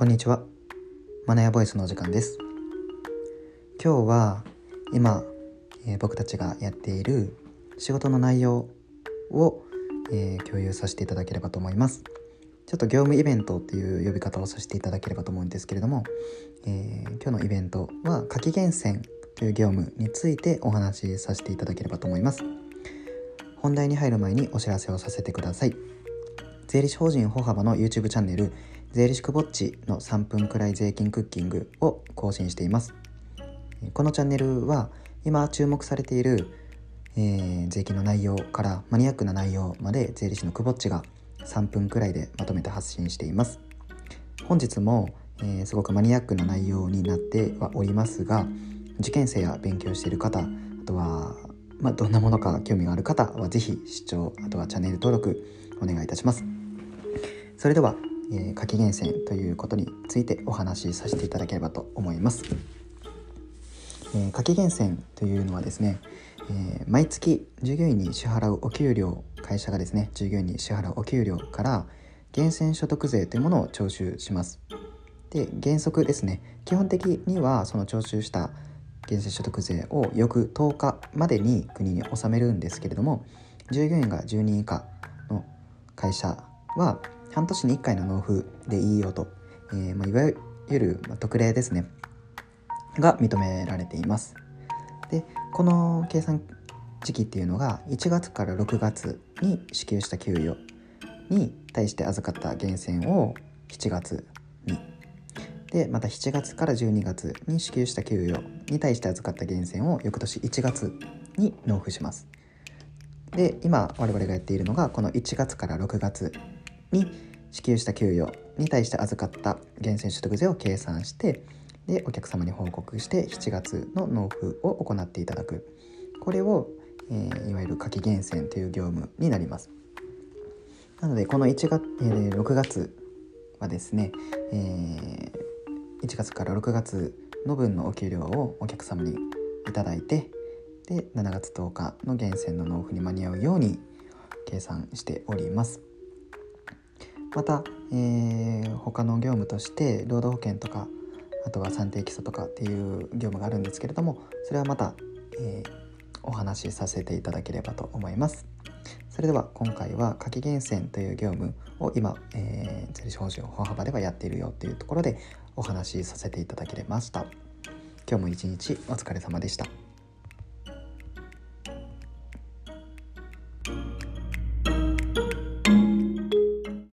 こんにちは。マナヤボイスのお時間です。今日は今、えー、僕たちがやっている仕事の内容を、えー、共有させていただければと思います。ちょっと業務イベントっていう呼び方をさせていただければと思うんですけれども、えー、今日のイベントは夏季厳選という業務についてお話しさせていただければと思います。本題に入る前にお知らせをさせてください。税理士法人歩幅の YouTube チャンネル税理士くぼっちの3分くらい税金クッキングを更新しています。このチャンネルは今注目されている、えー、税金の内容からマニアックな内容まで税理士のくぼっちが3分くらいでまとめて発信しています。本日も、えー、すごくマニアックな内容になってはおりますが受験生や勉強している方あとは、まあ、どんなものか興味がある方は是非視聴あとはチャンネル登録お願いいたします。それでは、えー、夏季厳選ということについてお話しさせていただければと思います。えー、夏季厳選というのはですね、えー、毎月従業員に支払うお給料会社がですね従業員に支払うお給料から源泉所得税というものを徴収します。で原則ですね基本的にはその徴収した源泉所得税を翌10日までに国に納めるんですけれども従業員が10人以下の会社は半年に1回の納付でいいよと、えーまあ、いわゆる特例ですね。が認められています。でこの計算時期っていうのが1月から6月に支給した給与に対して預かった源泉を7月に。でまた7月から12月に支給した給与に対して預かった源泉を翌年1月に納付します。で今我々がやっているのがこの1月から6月に支給した給与に対して預かった源泉所得税を計算してでお客様に報告して7月の納付を行っていただく。これを、えー、いわゆる夏季源泉という業務になります。なのでこの1月、えー、6月はですね、えー、1月から6月の分のお給料をお客様にいただいてで7月10日の源泉の納付に間に合うように計算しております。また、えー、他の業務として労働保険とかあとは算定基礎とかっていう業務があるんですけれどもそれはまた、えー、お話しさせていただければと思います。それでは今回は夏季厳選という業務を今、えー、税理士法人歩幅ではやっているよっていうところでお話しさせていただけました。今日も一日お疲れ様でした。